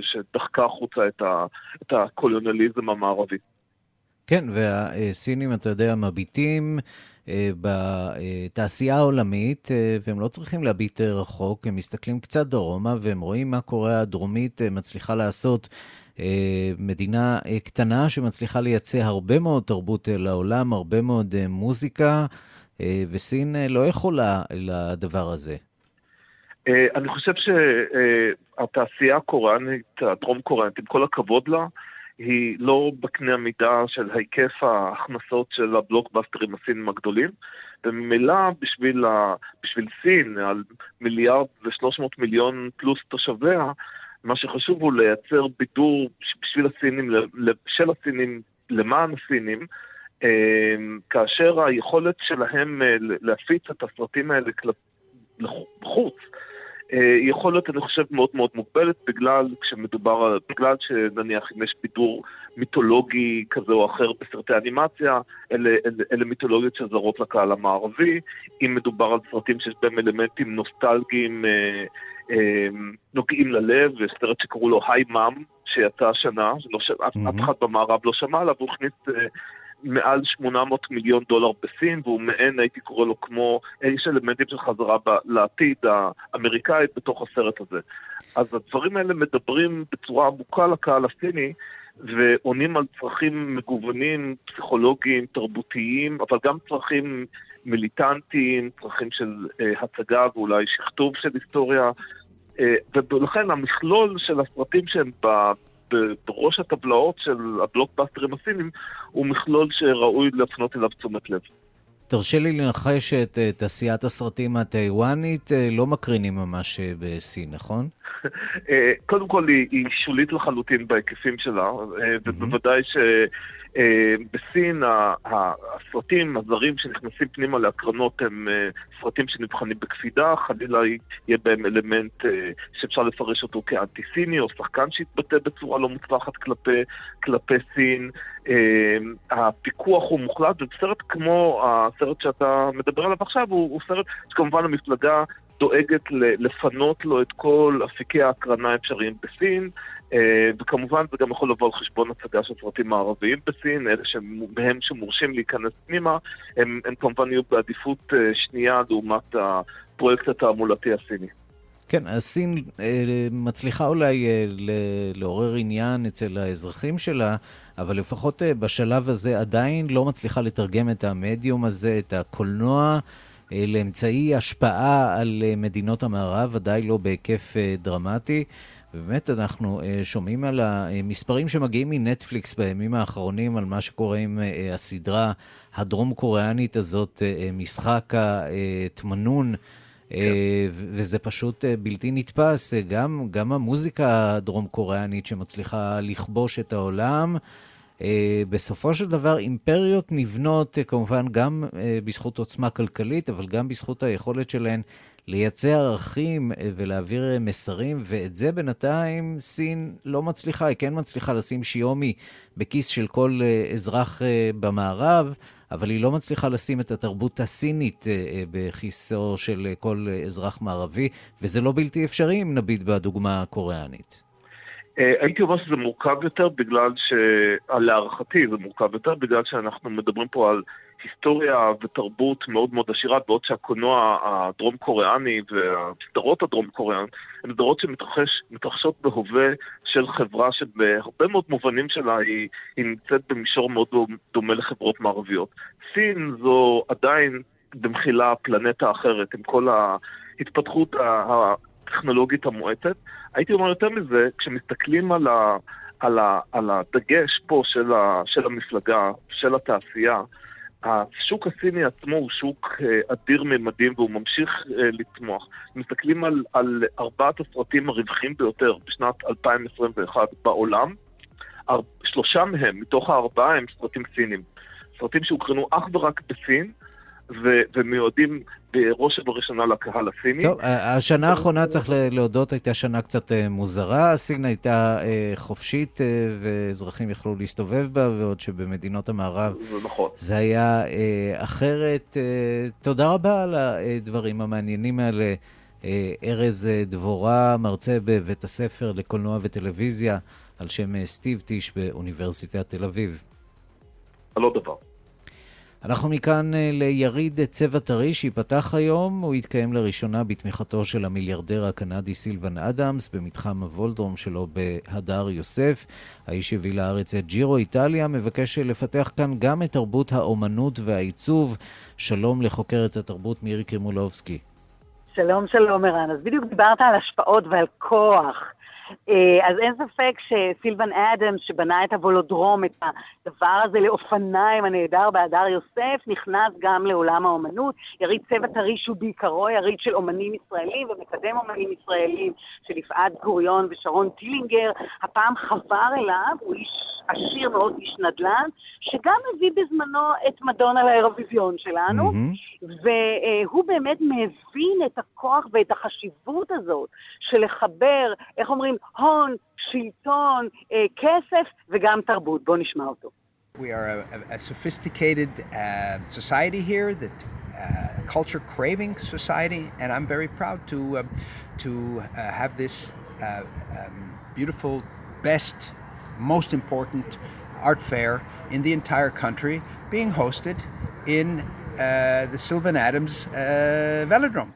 שדחקה החוצה את, ה, את הקולוניאליזם המערבי. כן, והסינים, אתה יודע, מביטים אה, בתעשייה העולמית, והם לא צריכים להביט רחוק, הם מסתכלים קצת דרומה, והם רואים מה קוריאה הדרומית מצליחה לעשות. מדינה קטנה שמצליחה לייצא הרבה מאוד תרבות לעולם, הרבה מאוד מוזיקה, וסין לא יכולה לדבר הזה. אה, אני חושב שהתעשייה הקוריאנית, הדרום קוריאנית, עם כל הכבוד לה, היא לא בקנה המידה של היקף ההכנסות של הבלוקבאסטרים הסינים הגדולים, וממילא בשביל, ה... בשביל סין, על מיליארד ושלוש מאות מיליון פלוס תושביה, מה שחשוב הוא לייצר בידור בשביל הסינים, של הסינים, למען הסינים, אה, כאשר היכולת שלהם אה, להפיץ את הסרטים האלה לחוץ, יכול להיות, אני חושב, מאוד מאוד מוגבלת, בגלל כשמדובר, בגלל שנניח אם יש בידור מיתולוגי כזה או אחר בסרטי אנימציה, אלה, אלה, אלה מיתולוגיות שזרות לקהל המערבי, אם מדובר על סרטים שיש בהם אלמנטים נוסטלגיים אה, אה, נוגעים ללב, יש סרט שקראו לו היי מאם, שיצא השנה, שלא, mm-hmm. אף אחד במערב לא שמע עליו, הוא הכניס... אה, מעל 800 מיליון דולר בסין, והוא מעין, הייתי קורא לו כמו, יש אלמנטים של חזרה ב, לעתיד האמריקאי בתוך הסרט הזה. אז הדברים האלה מדברים בצורה עמוקה לקהל הסיני, ועונים על צרכים מגוונים, פסיכולוגיים, תרבותיים, אבל גם צרכים מיליטנטיים, צרכים של אה, הצגה ואולי שכתוב של היסטוריה. אה, ולכן המכלול של הסרטים שהם בראש הטבלאות של הבלוקבאסטרים הסינים, הוא מכלול שראוי להפנות אליו תשומת לב. תרשה לי לנחש את תעשיית הסרטים הטיוואנית, אה, לא מקרינים ממש אה, בסין, נכון? אה, קודם כל היא שולית לחלוטין בהיקפים שלה, ובוודאי ש... אה, הסרטים הזרים שנכנסים פנימה להקרנות הם אה, סרטים שנבחנים בקפידה, חלילה יהיה בהם אלמנט אה, שאפשר לפרש אותו כאנטי-סיני, או שחקן שיתבטא בצורה לא מוצלחת כלפי, כלפי סין. הפיקוח הוא מוחלט, ובסרט כמו הסרט שאתה מדבר עליו עכשיו, הוא, הוא סרט שכמובן המפלגה דואגת לפנות לו את כל אפיקי ההקרנה האפשריים בסין, אה, וכמובן זה גם יכול לבוא על חשבון הצגה של סרטים מערביים בסין, אלה שמהם שמורשים להיכנס פנימה, הם, הם כמובן יהיו בעדיפות אה, שנייה לעומת הפרויקט התעמולתי הסיני. כן, הסין אה, מצליחה אולי לעורר עניין אצל האזרחים שלה, אבל לפחות בשלב הזה עדיין לא מצליחה לתרגם את המדיום הזה, את הקולנוע, לאמצעי השפעה על אה, מדינות המערב, ודאי לא בהיקף אה, דרמטי. ובאמת אנחנו שומעים על המספרים שמגיעים מנטפליקס בימים האחרונים, על מה שקורה עם הסדרה הדרום-קוריאנית הזאת, משחק התמנון. כן. וזה פשוט בלתי נתפס, גם, גם המוזיקה הדרום-קוריאנית שמצליחה לכבוש את העולם, אה, בסופו של דבר אימפריות נבנות אה, כמובן גם אה, בזכות עוצמה כלכלית, אבל גם בזכות היכולת שלהן לייצא ערכים ולהעביר מסרים, ואת זה בינתיים סין לא מצליחה, היא כן מצליחה לשים שיומי בכיס של כל אזרח במערב, אבל היא לא מצליחה לשים את התרבות הסינית בכיסו של כל אזרח מערבי, וזה לא בלתי אפשרי אם נביט בדוגמה הקוריאנית. אה, הייתי אומר שזה מורכב יותר בגלל ש... להערכתי זה מורכב יותר בגלל שאנחנו מדברים פה על היסטוריה ותרבות מאוד מאוד עשירה, בעוד שהקולנוע הדרום קוריאני והסדרות הדרום קוריאן הן סדרות שמתרחשות בהווה של חברה שבהרבה מאוד מובנים שלה היא, היא נמצאת במישור מאוד דומה לחברות מערביות. סין זו עדיין במחילה פלנטה אחרת, עם כל ההתפתחות הטכנולוגית המועטת. הייתי אומר יותר מזה, כשמסתכלים על, ה, על, ה, על הדגש פה של, ה, של המפלגה, של התעשייה, השוק הסיני עצמו הוא שוק אה, אדיר ממדים והוא ממשיך אה, לצמוח. מסתכלים על, על ארבעת הסרטים הרווחים ביותר בשנת 2021 בעולם, שלושה מהם, מתוך הארבעה, הם סרטים סינים. סרטים שהוקרנו אך ורק בסין, ו- ומיועדים בראש ובראשונה לקהל הסיני. טוב, השנה האחרונה, צריך להודות, הייתה שנה קצת אה, מוזרה. סין הייתה אה, חופשית אה, ואזרחים יכלו להסתובב בה, בעוד שבמדינות המערב זה, נכון. זה היה אחרת. תודה רבה על הדברים המעניינים האלה. ארז דבורה, מרצה בבית הספר לקולנוע וטלוויזיה, על שם סטיב טיש באוניברסיטת תל אביב. על עוד דבר. אנחנו מכאן אה, ליריד צבע טרי שייפתח היום. הוא יתקיים לראשונה בתמיכתו של המיליארדר הקנדי סילבן אדמס במתחם הוולדרום שלו בהדר יוסף. האיש הביא לארץ את ג'ירו איטליה, מבקש לפתח כאן גם את תרבות האומנות והעיצוב. שלום לחוקרת התרבות מירי קרימולובסקי. שלום, שלום ערן. אז בדיוק דיברת על השפעות ועל כוח. אה, אז אין ספק שסילבן אדמס, שבנה את הוולודרום, את הדבר הזה לאופניים הנהדר בהדר יוסף, נכנס גם לעולם האומנות. יריד צוות טרי שהוא בעיקרו יריד של אומנים ישראלים ומקדם אומנים ישראלים, של יפעת גוריון ושרון טילינגר. הפעם חבר אליו, הוא איש עשיר מאוד, איש נדל"ן, שגם הביא בזמנו את מדונה לאירוויזיון שלנו, mm-hmm. והוא באמת מבין את הכוח ואת החשיבות הזאת של לחבר, איך אומרים, הון, שלטון, כסף וגם תרבות. בואו נשמע אותו. We are a, a sophisticated uh, society here, that uh, culture craving society, and I'm very proud to uh, to have this um, beautiful, best most important art fair in the entire country being hosted in uh, the Sylvan Adams uh, Velodrome.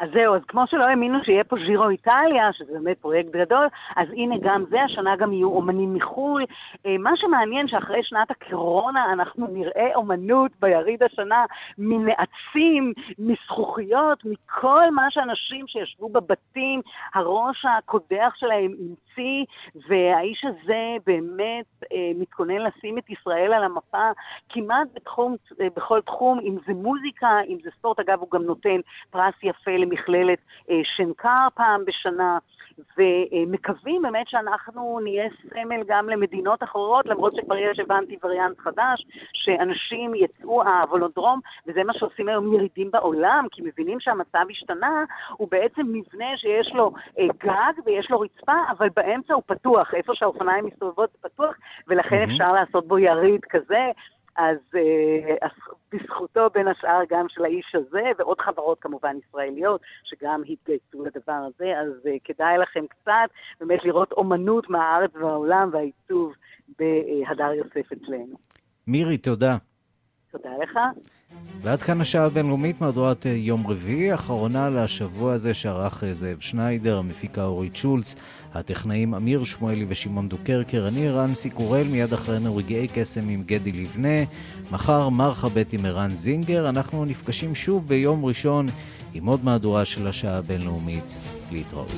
אז זהו, אז כמו שלא האמינו שיהיה פה ז'ירו איטליה, שזה באמת פרויקט גדול, אז הנה גם זה, השנה גם יהיו אומנים מחו"ל. אה, מה שמעניין שאחרי שנת הקורונה אנחנו נראה אומנות ביריד השנה מנעצים, מזכוכיות, מכל מה שאנשים שישבו בבתים, הראש הקודח שלהם המציא, והאיש הזה באמת אה, מתכונן לשים את ישראל על המפה כמעט בתחום, אה, בכל תחום, אם זה מוזיקה, אם זה ספורט, אגב, הוא גם נותן פרס יפה למכללת אה, שנקר פעם בשנה, ומקווים באמת שאנחנו נהיה סמל גם למדינות אחרות, למרות שכבר יש, הבנתי, וריאנט חדש, שאנשים יצאו הוולודרום, וזה מה שעושים היום ירידים בעולם, כי מבינים שהמצב השתנה, הוא בעצם מבנה שיש לו אה, גג ויש לו רצפה, אבל באמצע הוא פתוח, איפה שהאופניים מסתובבות זה פתוח, ולכן mm-hmm. אפשר לעשות בו יריד כזה. אז, אה, בזכותו בין השאר גם של האיש הזה, ועוד חברות כמובן ישראליות, שגם התגייסו לדבר הזה, אז uh, כדאי לכם קצת באמת לראות אומנות מהארץ והעולם והעיצוב בהדר יוסף אצלנו. מירי, תודה. תודה לך. ועד כאן השעה הבינלאומית, מהדורת אה, יום רביעי, אחרונה לשבוע הזה שערך אה, זאב שניידר, המפיקה אורית שולץ, הטכנאים אמיר שמואלי ושמעון דוקרקר, אני רנסי קורל, מיד אחרינו רגעי קסם עם גדי לבנה, מחר מרחה בית עם ערן זינגר, אנחנו נפגשים שוב ביום ראשון עם עוד מהדורה של השעה הבינלאומית. להתראות.